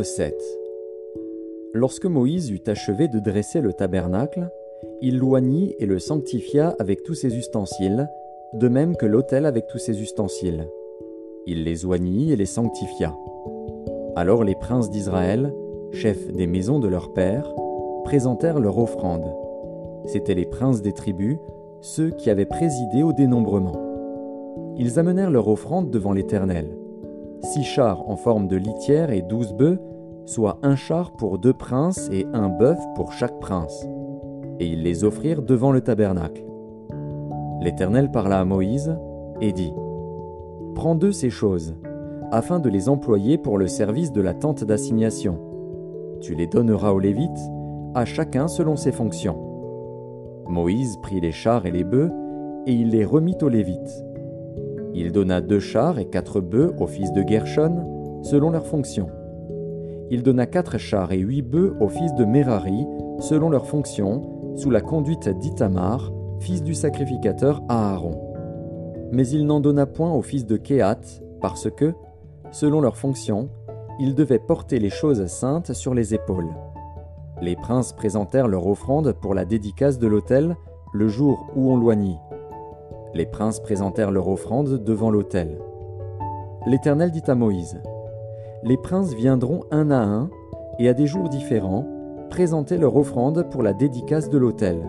Nombre, chapitre 7 Lorsque Moïse eut achevé de dresser le tabernacle, il l'oignit et le sanctifia avec tous ses ustensiles, de même que l'autel avec tous ses ustensiles. Il les oignit et les sanctifia. Alors les princes d'Israël, chefs des maisons de leurs pères, présentèrent leur offrande. C'étaient les princes des tribus, ceux qui avaient présidé au dénombrement. Ils amenèrent leur offrande devant l'Éternel. Six chars en forme de litière et douze bœufs, soit un char pour deux princes et un bœuf pour chaque prince. Et ils les offrirent devant le tabernacle. L'Éternel parla à Moïse et dit Prends deux ces choses, afin de les employer pour le service de la tente d'assignation. Tu les donneras aux Lévites, à chacun selon ses fonctions. Moïse prit les chars et les bœufs, et il les remit aux Lévites. Il donna deux chars et quatre bœufs aux fils de Gershon, selon leurs fonctions. Il donna quatre chars et huit bœufs aux fils de Merari, selon leurs fonctions, sous la conduite d'Itamar, fils du sacrificateur Aaron. Mais il n'en donna point aux fils de Kéhat, parce que, selon leurs fonctions, ils devaient porter les choses saintes sur les épaules. Les princes présentèrent leur offrande pour la dédicace de l'autel le jour où on loignit. Les princes présentèrent leur offrande devant l'autel. L'Éternel dit à Moïse, Les princes viendront un à un, et à des jours différents, présenter leur offrande pour la dédicace de l'autel.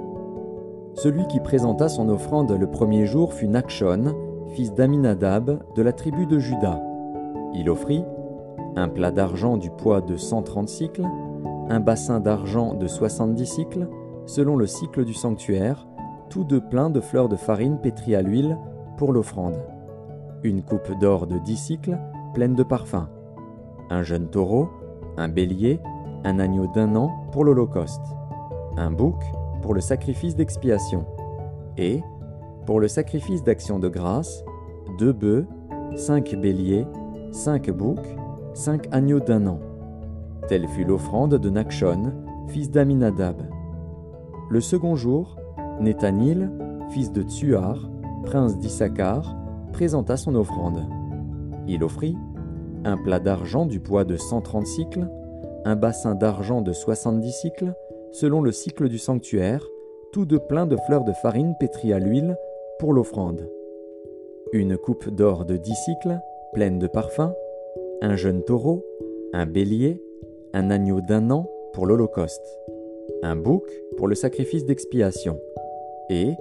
Celui qui présenta son offrande le premier jour fut Nachshon, fils d'Aminadab, de la tribu de Juda. Il offrit un plat d'argent du poids de 130 cycles, un bassin d'argent de 70 cycles, selon le cycle du sanctuaire, tous deux pleins de fleurs de farine pétries à l'huile pour l'offrande. Une coupe d'or de 10 cycles, pleine de parfums. Un jeune taureau, un bélier, un agneau d'un an pour l'Holocauste. Un bouc pour le sacrifice d'expiation. Et, pour le sacrifice d'action de grâce, deux bœufs, cinq béliers, cinq boucs, cinq agneaux d'un an. Telle fut l'offrande de Nachshon, fils d'Aminadab. Le second jour, Nethanil, fils de Tsuar, prince d'Issachar, présenta son offrande. Il offrit un plat d'argent du poids de 130 cycles, un bassin d'argent de 70 cycles, selon le cycle du sanctuaire, tout de plein de fleurs de farine pétries à l'huile pour l'offrande. Une coupe d'or de 10 cycles, pleine de parfums, un jeune taureau, un bélier, un agneau d'un an pour l'Holocauste, un bouc pour le sacrifice d'expiation, et,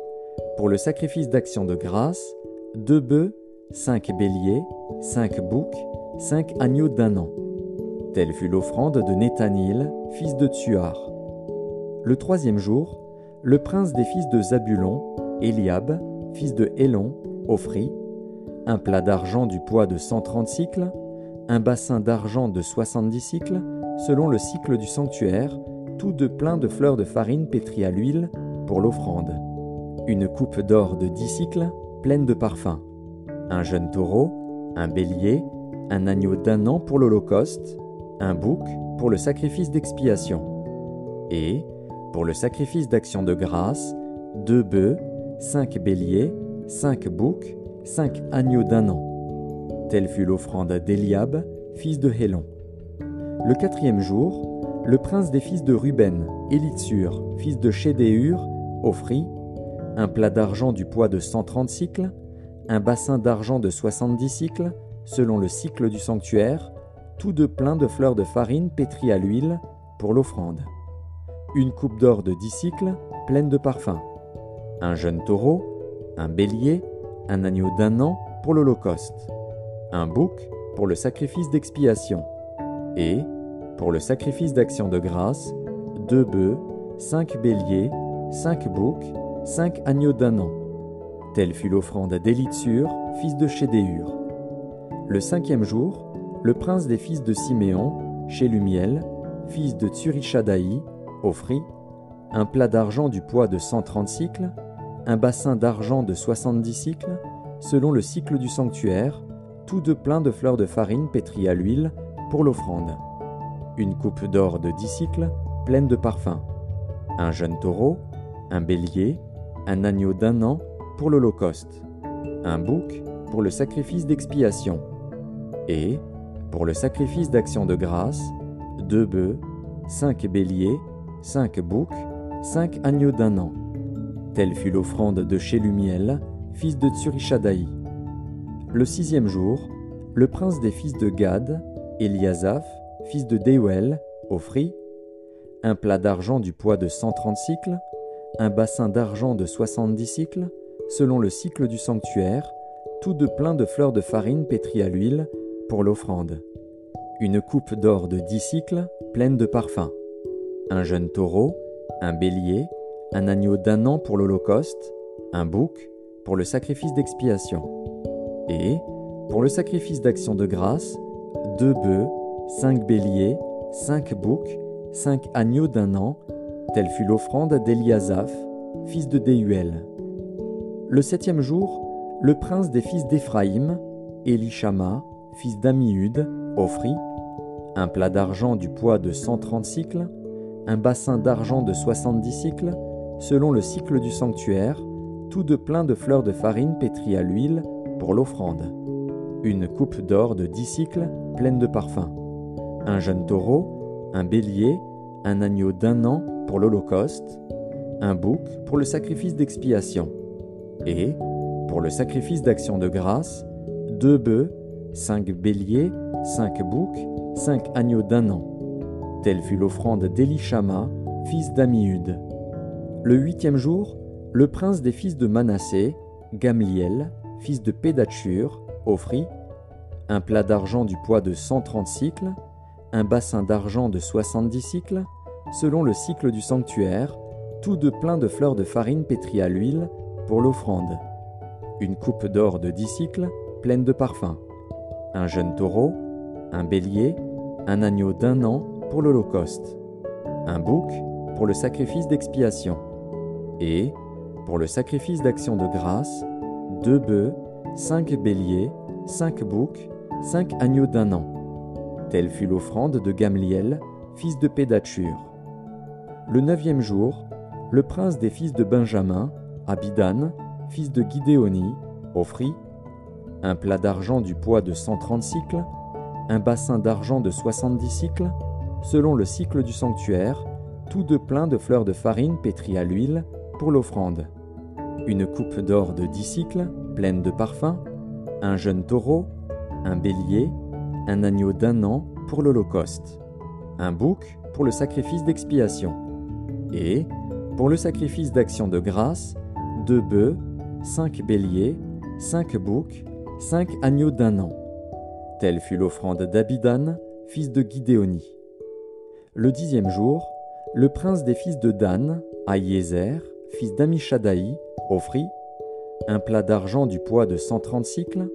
pour le sacrifice d'action de grâce, deux bœufs, cinq béliers, cinq boucs, cinq agneaux d'un an. Telle fut l'offrande de Nethanil, fils de Tsuar. Le troisième jour, le prince des fils de Zabulon, Eliab, fils de Hélon, offrit un plat d'argent du poids de 130 cycles, un bassin d'argent de 70 cycles, selon le cycle du sanctuaire, tout de plein de fleurs de farine pétries à l'huile pour l'offrande. Une coupe d'or de 10 cycles, pleine de parfums. Un jeune taureau, un bélier, un agneau d'un an pour l'Holocauste, un bouc pour le sacrifice d'expiation. Et, pour le sacrifice d'action de grâce, deux bœufs, cinq béliers, cinq boucs, cinq agneaux d'un an. Telle fut l'offrande d'Eliab, fils de Hélon. Le quatrième jour, le prince des fils de Ruben, Élitsur, fils de Chédéur, offrit un plat d'argent du poids de 130 cycles, un bassin d'argent de 70 cycles, selon le cycle du sanctuaire, tout de plein de fleurs de farine pétries à l'huile pour l'offrande une coupe d'or de dix cycles, pleine de parfums, un jeune taureau, un bélier, un agneau d'un an pour l'Holocauste, un bouc pour le sacrifice d'expiation, et, pour le sacrifice d'action de grâce, deux bœufs, cinq béliers, cinq boucs, cinq agneaux d'un an. Telle fut l'offrande d'Élitsur, fils de Chédéur. Le cinquième jour, le prince des fils de Siméon, Chélumiel, fils de Tsurishadaï, offrit un plat d'argent du poids de 130 cycles, un bassin d'argent de 70 cycles, selon le cycle du sanctuaire, tout de plein de fleurs de farine pétries à l'huile pour l'offrande. Une coupe d'or de 10 cycles, pleine de parfums. Un jeune taureau, un bélier, un agneau d'un an pour l'Holocauste. Un bouc pour le sacrifice d'expiation. Et, Pour le sacrifice d'action de grâce, deux bœufs, cinq béliers, cinq boucs, cinq agneaux d'un an. Telle fut l'offrande de Shelumiel, fils de Tsurishadaï. Le sixième jour, le prince des fils de Gad, Eliasaph, fils de Deuel, offrit un plat d'argent du poids de 130 cycles, un bassin d'argent de 70 cycles, selon le cycle du sanctuaire, tout de plein de fleurs de farine pétries à l'huile l'offrande. Une coupe d'or de 10 cycles, pleine de parfums. Un jeune taureau, un bélier, un agneau d'un an pour l'Holocauste, un bouc pour le sacrifice d'expiation. Et, pour le sacrifice d'action de grâce, deux bœufs, cinq béliers, cinq boucs, cinq agneaux d'un an, telle fut l'offrande d'Eliasaph, fils de Déuel. Le septième jour, le prince des fils d'Éphraïm, Elishama, fils d'Amiud, offrit un plat d'argent du poids de 130 cycles, un bassin d'argent de 70 cycles, selon le cycle du sanctuaire, tout de plein de fleurs de farine pétries à l'huile pour l'offrande, une coupe d'or de 10 cycles pleine de parfums, un jeune taureau, un bélier, un agneau d'un an pour l'Holocauste, un bouc pour le sacrifice d'expiation, et, pour le sacrifice d'action de grâce, deux bœufs, cinq béliers, cinq boucs, cinq agneaux d'un an. Telle fut l'offrande d'Elishama, fils d'Amiud. Le huitième jour, le prince des fils de Manassé, Gamliel, fils de Pédachur, offrit un plat d'argent du poids de 130 cycles, un bassin d'argent de 70 cycles, selon le cycle du sanctuaire, tout de plein de fleurs de farine pétries à l'huile pour l'offrande, une coupe d'or de 10 cycles pleine de parfums, un jeune taureau, un bélier, un agneau d'un an pour l'Holocauste, un bouc pour le sacrifice d'expiation, et, pour le sacrifice d'action de grâce, deux bœufs, cinq béliers, cinq boucs, cinq agneaux d'un an. Telle fut l'offrande de Gamliel, fils de Pédachur. Le neuvième jour, le prince des fils de Benjamin, Abidan, fils de Guidéoni, offrit un plat d'argent du poids de 130 cycles, un bassin d'argent de 70 cycles, selon le cycle du sanctuaire, tout de plein de fleurs de farine pétries à l'huile pour l'offrande, une coupe d'or de 10 cycles, pleine de parfums, un jeune taureau, un bélier, un agneau d'un an pour l'Holocauste, un bouc pour le sacrifice d'expiation, et, pour le sacrifice d'action de grâce, deux bœufs, cinq béliers, cinq boucs, cinq agneaux d'un an. Telle fut l'offrande d'Abidan, fils de Guidéoni. Le dixième jour, le prince des fils de Dan, Aïézer, fils d'Amishadaï, offrit un plat d'argent du poids de 130 cycles,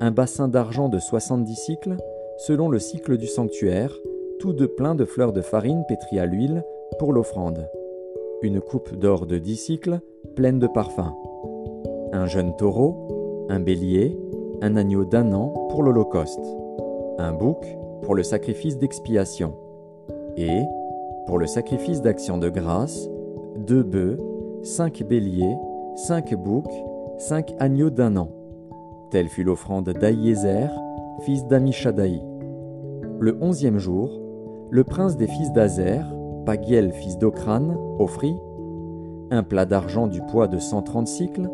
un bassin d'argent de 70 cycles, selon le cycle du sanctuaire, tout de plein de fleurs de farine pétries à l'huile pour l'offrande, une coupe d'or de 10 cycles, pleine de parfums, un jeune taureau, un bélier, un agneau d'un an pour l'Holocauste, un bouc pour le sacrifice d'expiation, et, pour le sacrifice d'action de grâce, deux bœufs, cinq béliers, cinq boucs, cinq agneaux d'un an. Telle fut l'offrande d'Aïézer, fils d'Amishadaï. Le onzième jour, le prince des fils d'Azer, Pagiel, fils d'Ocran, offrit un plat d'argent du poids de 130 cycles,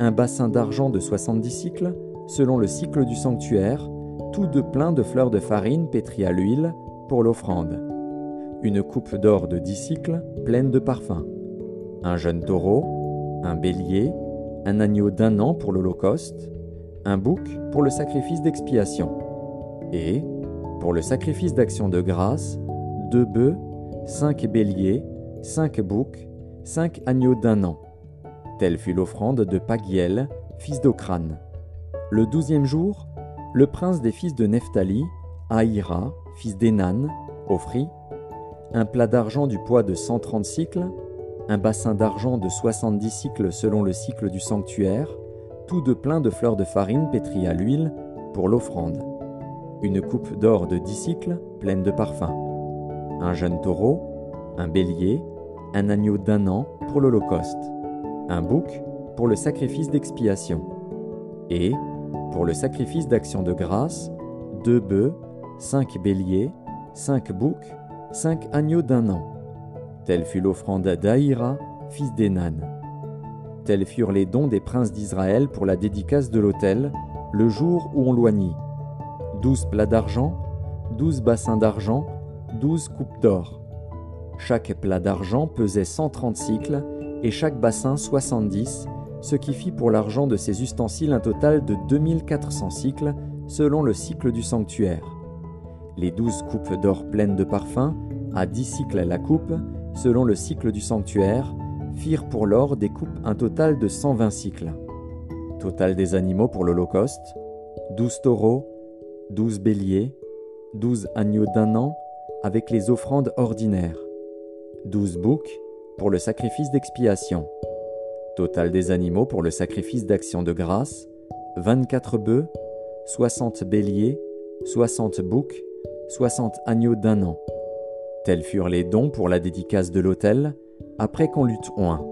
un bassin d'argent de 70 cycles, selon le cycle du sanctuaire, tout de plein de fleurs de farine pétries à l'huile pour l'offrande, une coupe d'or de 10 cycles pleine de parfums, un jeune taureau, un bélier, un agneau d'un an pour l'Holocauste, un bouc pour le sacrifice d'expiation, et, pour le sacrifice d'action de grâce, deux bœufs, cinq béliers, cinq boucs, cinq agneaux d'un an. Telle fut l'offrande de Pagiel, fils d'Ocran. Le douzième jour, le prince des fils de Nephtali, Aïra, fils d'Enan, offrit un plat d'argent du poids de 130 cycles, un bassin d'argent de 70 cycles selon le cycle du sanctuaire, tout de plein de fleurs de farine pétries à l'huile pour l'offrande, une coupe d'or de 10 cycles pleine de parfums, un jeune taureau, un bélier, un agneau d'un an pour l'Holocauste, un bouc pour le sacrifice d'expiation, et, pour le sacrifice d'action de grâce, deux bœufs, cinq béliers, cinq boucs, cinq agneaux d'un an. Telle fut l'offrande d'Aïra, fils d'Enan. Tels furent les dons des princes d'Israël pour la dédicace de l'autel, le jour où on loignit. Douze plats d'argent, douze bassins d'argent, douze coupes d'or. Chaque plat d'argent pesait cent trente cycles, et chaque bassin soixante-dix, ce qui fit pour l'argent de ces ustensiles un total de 2400 cycles, selon le cycle du sanctuaire. Les douze coupes d'or pleines de parfums, à dix cycles la coupe, selon le cycle du sanctuaire, firent pour l'or des coupes un total de 120 cycles. Total des animaux pour l'Holocauste, 12 taureaux, 12 béliers, 12 agneaux d'un an, avec les offrandes ordinaires, 12 boucs pour le sacrifice d'expiation. Total des animaux pour le sacrifice d'action de grâce, 24 bœufs, 60 béliers, 60 boucs, 60 agneaux d'un an. Tels furent les dons pour la dédicace de l'autel, après qu'on l'eut oint.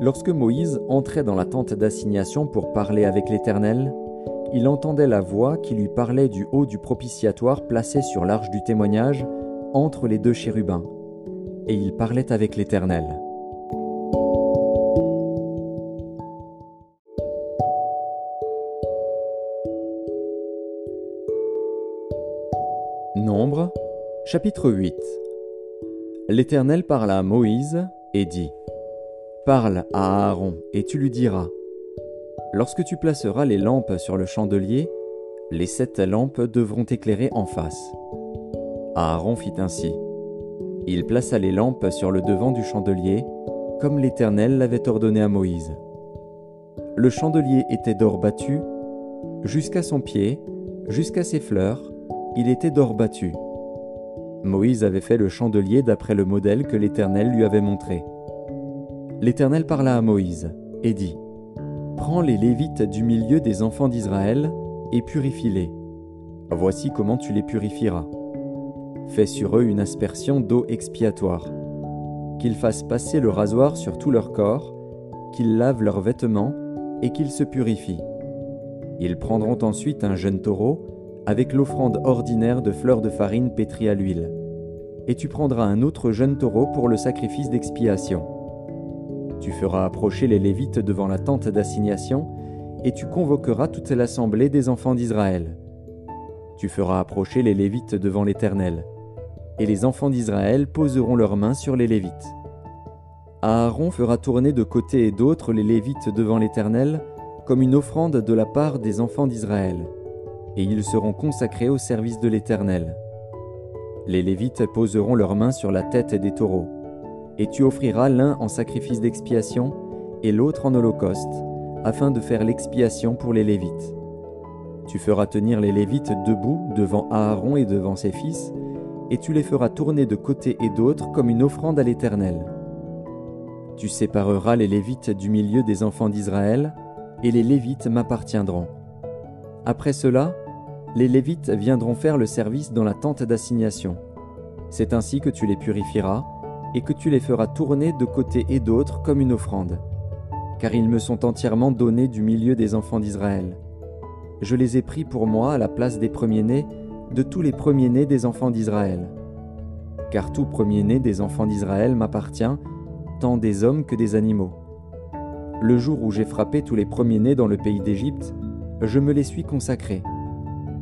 Lorsque Moïse entrait dans la tente d'assignation pour parler avec l'Éternel, il entendait la voix qui lui parlait du haut du propitiatoire placé sur l'arche du témoignage entre les deux chérubins, et il parlait avec l'Éternel. Chapitre 8 L'Éternel parla à Moïse et dit Parle à Aaron, et tu lui diras Lorsque tu placeras les lampes sur le chandelier, les sept lampes devront éclairer en face. Aaron fit ainsi. Il plaça les lampes sur le devant du chandelier, comme l'Éternel l'avait ordonné à Moïse. Le chandelier était d'or battu, jusqu'à son pied, jusqu'à ses fleurs, il était d'or battu. Moïse avait fait le chandelier d'après le modèle que l'Éternel lui avait montré. L'Éternel parla à Moïse et dit, Prends les Lévites du milieu des enfants d'Israël et purifie-les. Voici comment tu les purifieras. Fais sur eux une aspersion d'eau expiatoire. Qu'ils fassent passer le rasoir sur tout leur corps, qu'ils lavent leurs vêtements et qu'ils se purifient. Ils prendront ensuite un jeune taureau avec l'offrande ordinaire de fleurs de farine pétrie à l'huile. Et tu prendras un autre jeune taureau pour le sacrifice d'expiation. Tu feras approcher les Lévites devant la tente d'assignation, et tu convoqueras toute l'assemblée des enfants d'Israël. Tu feras approcher les Lévites devant l'Éternel, et les enfants d'Israël poseront leurs mains sur les Lévites. Aaron fera tourner de côté et d'autre les Lévites devant l'Éternel, comme une offrande de la part des enfants d'Israël et ils seront consacrés au service de l'Éternel. Les Lévites poseront leurs mains sur la tête des taureaux, et tu offriras l'un en sacrifice d'expiation et l'autre en holocauste, afin de faire l'expiation pour les Lévites. Tu feras tenir les Lévites debout devant Aaron et devant ses fils, et tu les feras tourner de côté et d'autre comme une offrande à l'Éternel. Tu sépareras les Lévites du milieu des enfants d'Israël, et les Lévites m'appartiendront. Après cela, les Lévites viendront faire le service dans la tente d'assignation. C'est ainsi que tu les purifieras et que tu les feras tourner de côté et d'autre comme une offrande. Car ils me sont entièrement donnés du milieu des enfants d'Israël. Je les ai pris pour moi à la place des premiers-nés de tous les premiers-nés des enfants d'Israël. Car tout premier-né des enfants d'Israël m'appartient, tant des hommes que des animaux. Le jour où j'ai frappé tous les premiers-nés dans le pays d'Égypte, je me les suis consacrés.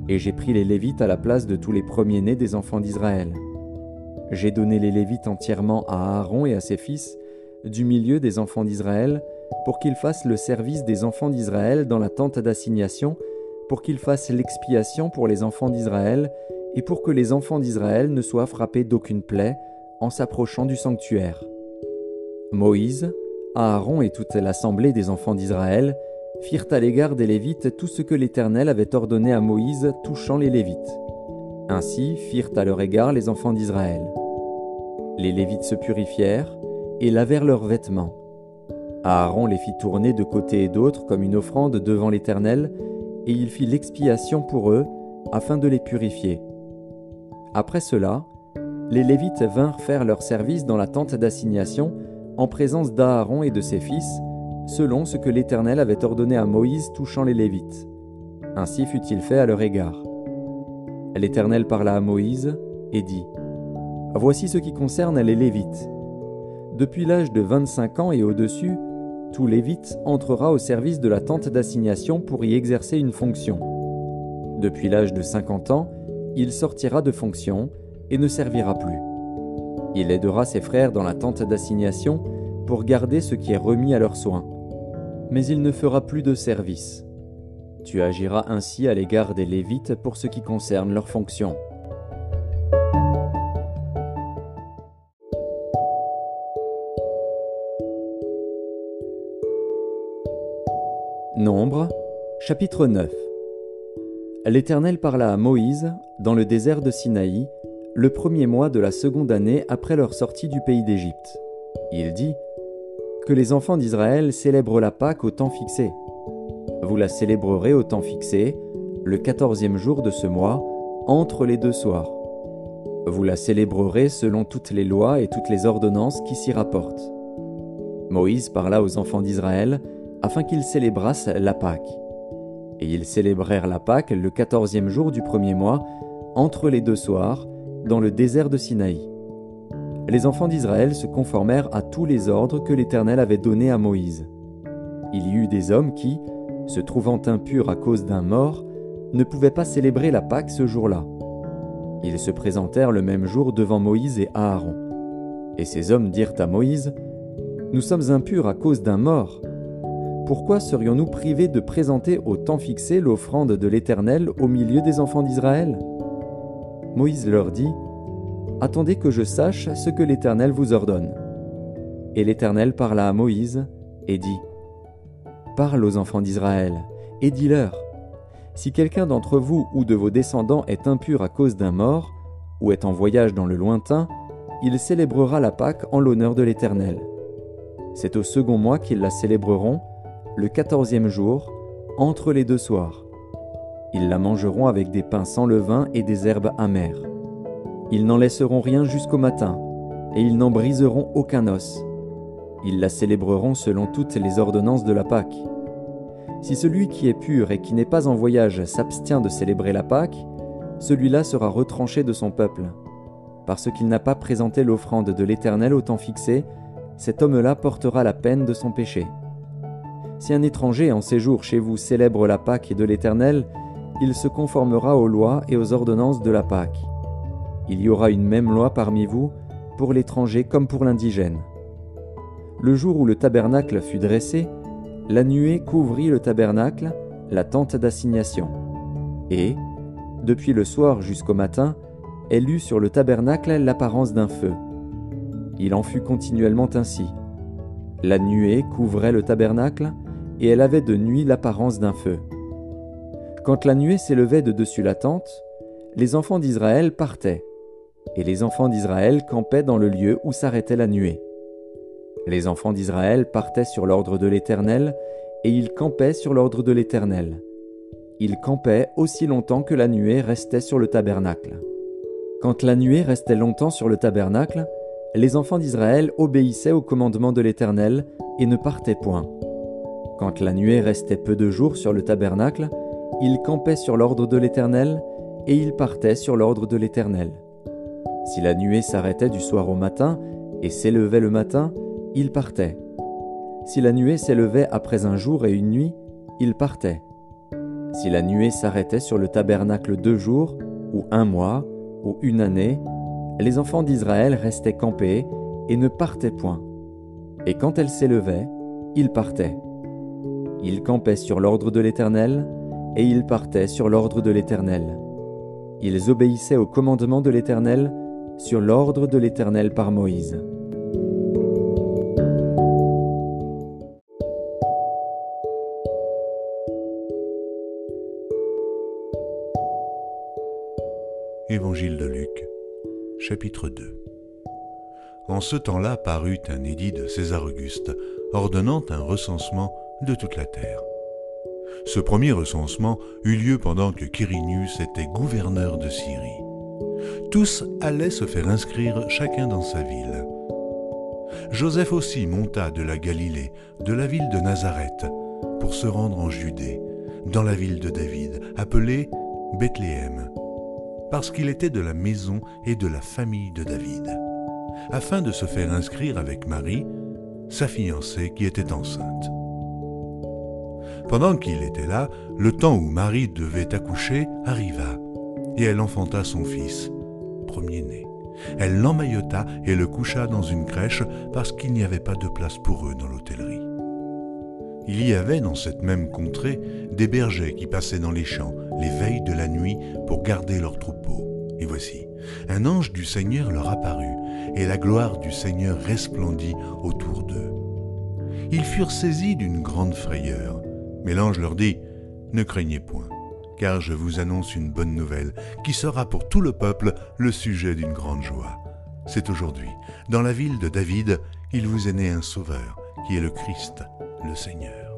Et j'ai pris les Lévites à la place de tous les premiers-nés des enfants d'Israël. J'ai donné les Lévites entièrement à Aaron et à ses fils, du milieu des enfants d'Israël, pour qu'ils fassent le service des enfants d'Israël dans la tente d'assignation, pour qu'ils fassent l'expiation pour les enfants d'Israël, et pour que les enfants d'Israël ne soient frappés d'aucune plaie en s'approchant du sanctuaire. Moïse, Aaron et toute l'assemblée des enfants d'Israël firent à l'égard des Lévites tout ce que l'Éternel avait ordonné à Moïse touchant les Lévites. Ainsi firent à leur égard les enfants d'Israël. Les Lévites se purifièrent et lavèrent leurs vêtements. Aaron les fit tourner de côté et d'autre comme une offrande devant l'Éternel, et il fit l'expiation pour eux, afin de les purifier. Après cela, les Lévites vinrent faire leur service dans la tente d'assignation en présence d'Aaron et de ses fils, selon ce que l'Éternel avait ordonné à Moïse touchant les Lévites. Ainsi fut-il fait à leur égard. L'Éternel parla à Moïse et dit Voici ce qui concerne les Lévites. Depuis l'âge de 25 ans et au-dessus, tout Lévite entrera au service de la tente d'assignation pour y exercer une fonction. Depuis l'âge de 50 ans, il sortira de fonction et ne servira plus. Il aidera ses frères dans la tente d'assignation pour garder ce qui est remis à leurs soins. Mais il ne fera plus de service. Tu agiras ainsi à l'égard des Lévites pour ce qui concerne leurs fonctions. Nombre, chapitre 9 L'Éternel parla à Moïse, dans le désert de Sinaï, le premier mois de la seconde année après leur sortie du pays d'Égypte. Il dit Que les enfants d'Israël célèbrent la Pâque au temps fixé. Vous la célébrerez au temps fixé, le quatorzième jour de ce mois, entre les deux soirs. Vous la célébrerez selon toutes les lois et toutes les ordonnances qui s'y rapportent. Moïse parla aux enfants d'Israël afin qu'ils célébrassent la Pâque. Et ils célébrèrent la Pâque le quatorzième jour du premier mois, entre les deux soirs, dans le désert de Sinaï. Les enfants d'Israël se conformèrent à tous les ordres que l'Éternel avait donnés à Moïse. Il y eut des hommes qui, se trouvant impurs à cause d'un mort, ne pouvaient pas célébrer la Pâque ce jour-là. Ils se présentèrent le même jour devant Moïse et Aaron. Et ces hommes dirent à Moïse, Nous sommes impurs à cause d'un mort. Pourquoi serions-nous privés de présenter au temps fixé l'offrande de l'Éternel au milieu des enfants d'Israël? Moïse leur dit, Attendez que je sache ce que l'Éternel vous ordonne. Et l'Éternel parla à Moïse et dit, Parle aux enfants d'Israël, et dis-leur, Si quelqu'un d'entre vous ou de vos descendants est impur à cause d'un mort, ou est en voyage dans le lointain, il célébrera la Pâque en l'honneur de l'Éternel. C'est au second mois qu'ils la célébreront, le quatorzième jour, entre les deux soirs. Ils la mangeront avec des pains sans levain et des herbes amères. Ils n'en laisseront rien jusqu'au matin, et ils n'en briseront aucun os. Ils la célébreront selon toutes les ordonnances de la Pâque. Si celui qui est pur et qui n'est pas en voyage s'abstient de célébrer la Pâque, celui-là sera retranché de son peuple. Parce qu'il n'a pas présenté l'offrande de l'Éternel au temps fixé, cet homme-là portera la peine de son péché. Si un étranger en séjour chez vous célèbre la Pâque de l'Éternel, il se conformera aux lois et aux ordonnances de la Pâque. Il y aura une même loi parmi vous, pour l'étranger comme pour l'indigène. Le jour où le tabernacle fut dressé, la nuée couvrit le tabernacle, la tente d'assignation. Et, depuis le soir jusqu'au matin, elle eut sur le tabernacle l'apparence d'un feu. Il en fut continuellement ainsi. La nuée couvrait le tabernacle, et elle avait de nuit l'apparence d'un feu. Quand la nuée s'élevait de dessus la tente, les enfants d'Israël partaient, et les enfants d'Israël campaient dans le lieu où s'arrêtait la nuée. Les enfants d'Israël partaient sur l'ordre de l'Éternel, et ils campaient sur l'ordre de l'Éternel. Ils campaient aussi longtemps que la nuée restait sur le tabernacle. Quand la nuée restait longtemps sur le tabernacle, les enfants d'Israël obéissaient au commandement de l'Éternel et ne partaient point. Quand la nuée restait peu de jours sur le tabernacle, ils campaient sur l'ordre de l'Éternel, et ils partaient sur l'ordre de l'Éternel. Si la nuée s'arrêtait du soir au matin, et s'élevait le matin, ils partaient. Si la nuée s'élevait après un jour et une nuit, ils partaient. Si la nuée s'arrêtait sur le tabernacle deux jours, ou un mois, ou une année, les enfants d'Israël restaient campés et ne partaient point. Et quand elle s'élevait, ils partaient. Ils campaient sur l'ordre de l'Éternel, et ils partaient sur l'ordre de l'Éternel. Ils obéissaient au commandement de l'Éternel, sur l'ordre de l'Éternel par Moïse. Évangile de Luc, chapitre 2 En ce temps-là parut un édit de César Auguste, ordonnant un recensement de toute la terre. Ce premier recensement eut lieu pendant que Quirinius était gouverneur de Syrie. Tous allaient se faire inscrire chacun dans sa ville. Joseph aussi monta de la Galilée, de la ville de Nazareth, pour se rendre en Judée, dans la ville de David, appelée Bethléem, parce qu'il était de la maison et de la famille de David, afin de se faire inscrire avec Marie, sa fiancée qui était enceinte. Pendant qu'il était là, le temps où Marie devait accoucher arriva, et elle enfanta son fils, premier-né. Elle l'emmaillota et le coucha dans une crèche parce qu'il n'y avait pas de place pour eux dans l'hôtellerie. Il y avait dans cette même contrée des bergers qui passaient dans les champs les veilles de la nuit pour garder leurs troupeaux. Et voici, un ange du Seigneur leur apparut, et la gloire du Seigneur resplendit autour d'eux. Ils furent saisis d'une grande frayeur, mais l'ange leur dit, Ne craignez point, car je vous annonce une bonne nouvelle, qui sera pour tout le peuple le sujet d'une grande joie. C'est aujourd'hui, dans la ville de David, il vous est né un sauveur, qui est le Christ, le Seigneur.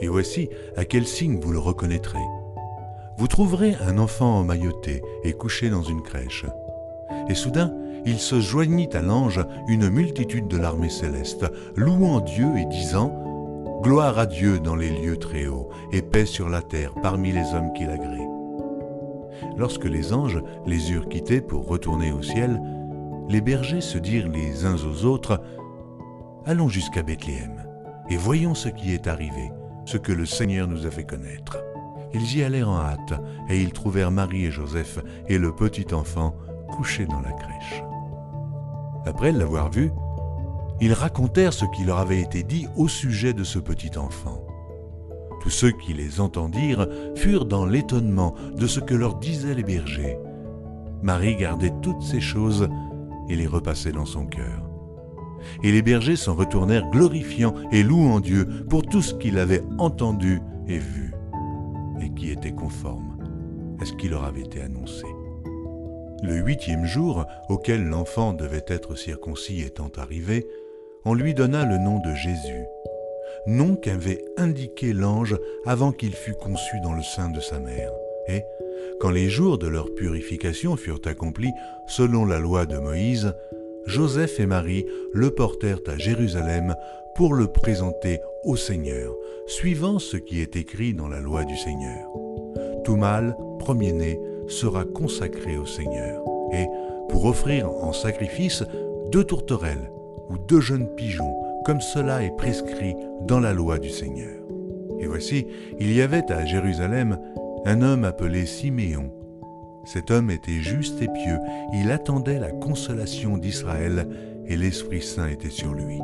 Et voici à quel signe vous le reconnaîtrez. Vous trouverez un enfant emmailloté et couché dans une crèche. Et soudain, il se joignit à l'ange une multitude de l'armée céleste, louant Dieu et disant Gloire à Dieu dans les lieux très hauts, et paix sur la terre parmi les hommes qui l'agréent. Lorsque les anges les eurent quittés pour retourner au ciel, les bergers se dirent les uns aux autres Allons jusqu'à Bethléem, et voyons ce qui est arrivé, ce que le Seigneur nous a fait connaître. Ils y allèrent en hâte, et ils trouvèrent Marie et Joseph et le petit enfant couchés dans la crèche. Après l'avoir vu, ils racontèrent ce qui leur avait été dit au sujet de ce petit enfant. Tous ceux qui les entendirent furent dans l'étonnement de ce que leur disaient les bergers. Marie gardait toutes ces choses et les repassait dans son cœur. Et les bergers s'en retournèrent glorifiant et louant Dieu pour tout ce qu'ils avaient entendu et vu, et qui était conforme à ce qui leur avait été annoncé. Le huitième jour, auquel l'enfant devait être circoncis étant arrivé, on lui donna le nom de Jésus, nom qu'avait indiqué l'ange avant qu'il fût conçu dans le sein de sa mère. Et, quand les jours de leur purification furent accomplis selon la loi de Moïse, Joseph et Marie le portèrent à Jérusalem pour le présenter au Seigneur, suivant ce qui est écrit dans la loi du Seigneur. Tout mâle, premier-né, sera consacré au Seigneur, et pour offrir en sacrifice deux tourterelles ou deux jeunes pigeons, comme cela est prescrit dans la loi du Seigneur. Et voici, il y avait à Jérusalem un homme appelé Siméon. Cet homme était juste et pieux, il attendait la consolation d'Israël, et l'Esprit Saint était sur lui.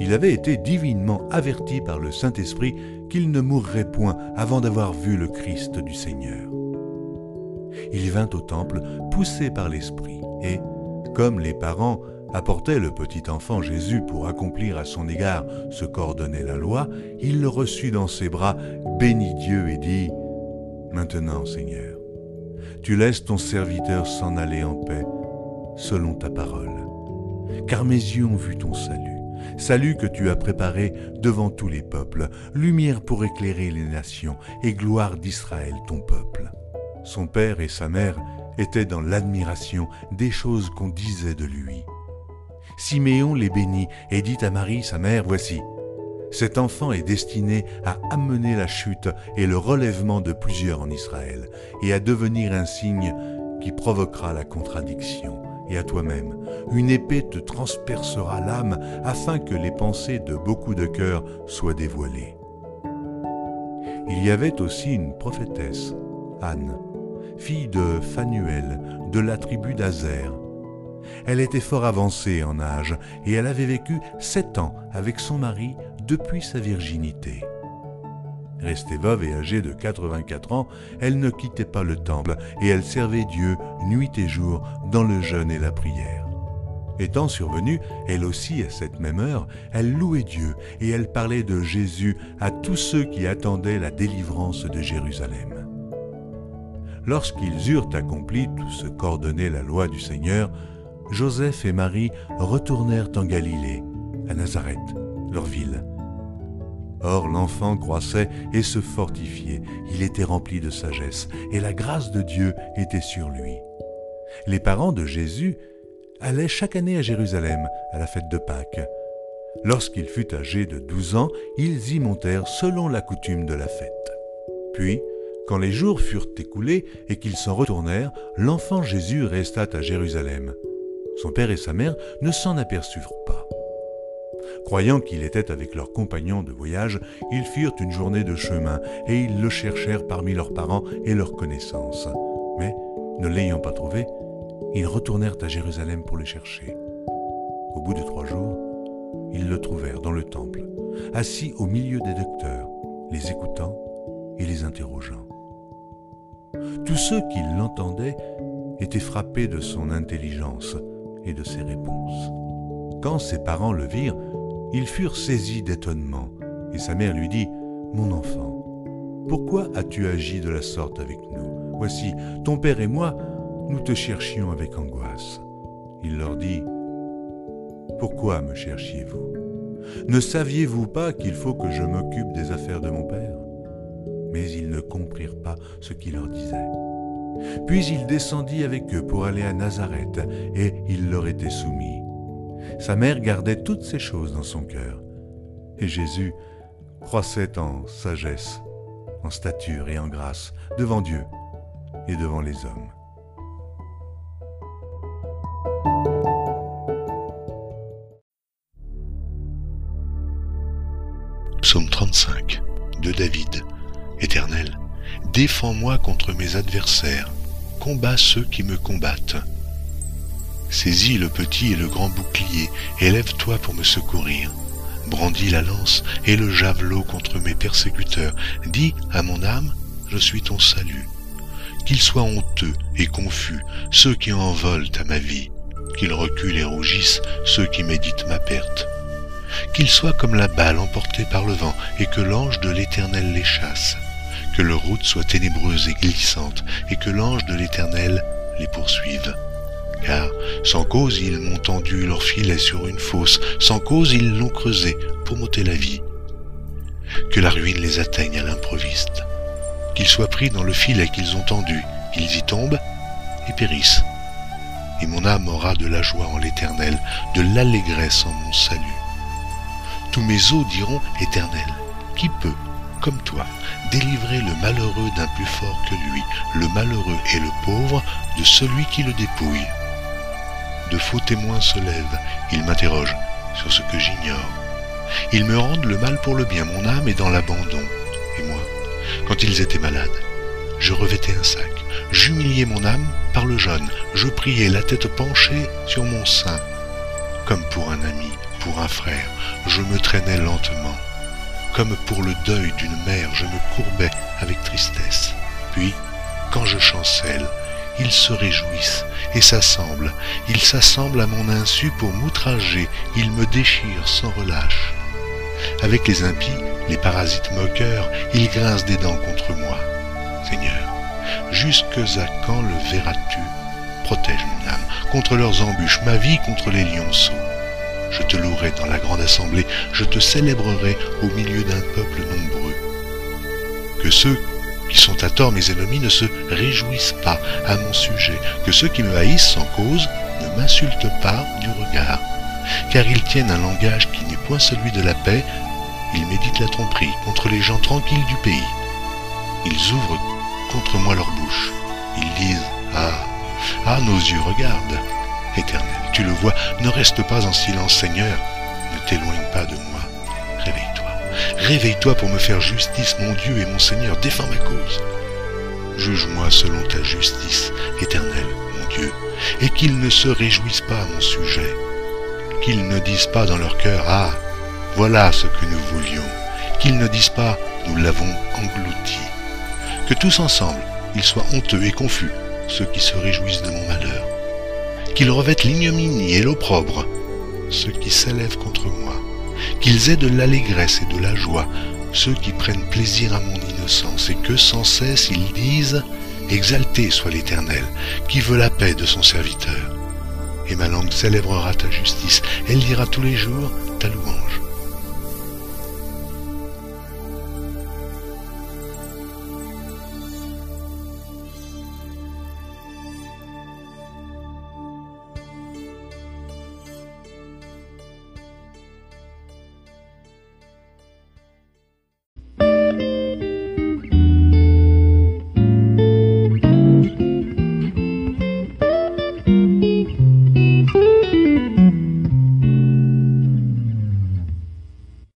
Il avait été divinement averti par le Saint-Esprit qu'il ne mourrait point avant d'avoir vu le Christ du Seigneur. Il vint au temple poussé par l'Esprit, et, comme les parents apportait le petit enfant Jésus pour accomplir à son égard ce qu'ordonnait la loi, il le reçut dans ses bras, bénit Dieu et dit, Maintenant Seigneur, tu laisses ton serviteur s'en aller en paix, selon ta parole. Car mes yeux ont vu ton salut, salut que tu as préparé devant tous les peuples, lumière pour éclairer les nations et gloire d'Israël ton peuple. Son père et sa mère étaient dans l'admiration des choses qu'on disait de lui. Siméon les bénit et dit à Marie, sa mère, Voici, cet enfant est destiné à amener la chute et le relèvement de plusieurs en Israël, et à devenir un signe qui provoquera la contradiction. Et à toi-même, une épée te transpercera l'âme afin que les pensées de beaucoup de cœurs soient dévoilées. Il y avait aussi une prophétesse, Anne, fille de Phanuel, de la tribu d'Azer, elle était fort avancée en âge et elle avait vécu sept ans avec son mari depuis sa virginité. Restée veuve et âgée de 84 ans, elle ne quittait pas le temple et elle servait Dieu nuit et jour dans le jeûne et la prière. Étant survenue, elle aussi à cette même heure, elle louait Dieu et elle parlait de Jésus à tous ceux qui attendaient la délivrance de Jérusalem. Lorsqu'ils eurent accompli tout ce qu'ordonnait la loi du Seigneur, Joseph et Marie retournèrent en Galilée, à Nazareth, leur ville. Or l'enfant croissait et se fortifiait, il était rempli de sagesse, et la grâce de Dieu était sur lui. Les parents de Jésus allaient chaque année à Jérusalem à la fête de Pâques. Lorsqu'il fut âgé de douze ans, ils y montèrent selon la coutume de la fête. Puis, Quand les jours furent écoulés et qu'ils s'en retournèrent, l'enfant Jésus resta à Jérusalem. Son père et sa mère ne s'en aperçurent pas. Croyant qu'il était avec leurs compagnons de voyage, ils firent une journée de chemin et ils le cherchèrent parmi leurs parents et leurs connaissances. Mais, ne l'ayant pas trouvé, ils retournèrent à Jérusalem pour le chercher. Au bout de trois jours, ils le trouvèrent dans le temple, assis au milieu des docteurs, les écoutant et les interrogeant. Tous ceux qui l'entendaient étaient frappés de son intelligence et de ses réponses. Quand ses parents le virent, ils furent saisis d'étonnement, et sa mère lui dit, Mon enfant, pourquoi as-tu agi de la sorte avec nous? Voici, ton père et moi, nous te cherchions avec angoisse. Il leur dit, Pourquoi me cherchiez-vous? Ne saviez-vous pas qu'il faut que je m'occupe des affaires de mon père? Mais ils ne comprirent pas ce qu'il leur disait. Puis il descendit avec eux pour aller à Nazareth, et il leur était soumis. Sa mère gardait toutes ces choses dans son cœur. Et Jésus croissait en sagesse, en stature et en grâce devant Dieu et devant les hommes. Psaume 35 de David. Éternel, défends-moi contre mes adversaires, combats ceux qui me combattent. Saisis le petit et le grand bouclier, élève-toi pour me secourir. Brandis la lance et le javelot contre mes persécuteurs. Dis à mon âme, je suis ton salut. Qu'ils soient honteux et confus ceux qui envolent à ma vie, qu'ils reculent et rougissent ceux qui méditent ma perte. Qu'ils soient comme la balle emportée par le vent et que l'ange de l'Éternel les chasse. Que leur route soit ténébreuse et glissante et que l'ange de l'Éternel les poursuive car sans cause ils m'ont tendu leur filet sur une fosse, sans cause ils l'ont creusé pour m'ôter la vie. Que la ruine les atteigne à l'improviste, qu'ils soient pris dans le filet qu'ils ont tendu, ils y tombent et périssent. Et mon âme aura de la joie en l'Éternel, de l'allégresse en mon salut. Tous mes os diront Éternel, qui peut, comme toi, délivrer le malheureux d'un plus fort que lui, le malheureux et le pauvre de celui qui le dépouille de faux témoins se lèvent, ils m'interrogent sur ce que j'ignore. Ils me rendent le mal pour le bien, mon âme est dans l'abandon. Et moi, quand ils étaient malades, je revêtais un sac, j'humiliais mon âme par le jeûne, je priais la tête penchée sur mon sein. Comme pour un ami, pour un frère, je me traînais lentement. Comme pour le deuil d'une mère, je me courbais avec tristesse. Puis, quand je chancelle, ils se réjouissent et s'assemblent. Ils s'assemblent à mon insu pour m'outrager. Ils me déchirent sans relâche. Avec les impies, les parasites moqueurs, ils grincent des dents contre moi. Seigneur, jusque à quand le verras-tu? Protège mon âme contre leurs embûches, ma vie contre les lionceaux. Je te louerai dans la grande assemblée, je te célébrerai au milieu d'un peuple nombreux. Que ceux qui sont à tort mes ennemis ne se réjouissent pas à mon sujet, que ceux qui me haïssent sans cause ne m'insultent pas du regard, car ils tiennent un langage qui n'est point celui de la paix, ils méditent la tromperie contre les gens tranquilles du pays. Ils ouvrent contre moi leur bouche, ils disent Ah, ah, nos yeux regardent. Éternel, tu le vois, ne reste pas en silence, Seigneur, ne t'éloigne pas de moi, réveille-toi. Réveille-toi pour me faire justice, mon Dieu et mon Seigneur, défends ma cause. Juge-moi selon ta justice, éternel, mon Dieu, et qu'ils ne se réjouissent pas à mon sujet, qu'ils ne disent pas dans leur cœur, Ah, voilà ce que nous voulions, qu'ils ne disent pas, Nous l'avons englouti. Que tous ensemble, ils soient honteux et confus, ceux qui se réjouissent de mon malheur, qu'ils revêtent l'ignominie et l'opprobre, ceux qui s'élèvent contre moi qu'ils aient de l'allégresse et de la joie, ceux qui prennent plaisir à mon innocence, et que sans cesse ils disent Exalté soit l'Éternel, qui veut la paix de son serviteur. Et ma langue célébrera ta justice, elle dira tous les jours ta louange.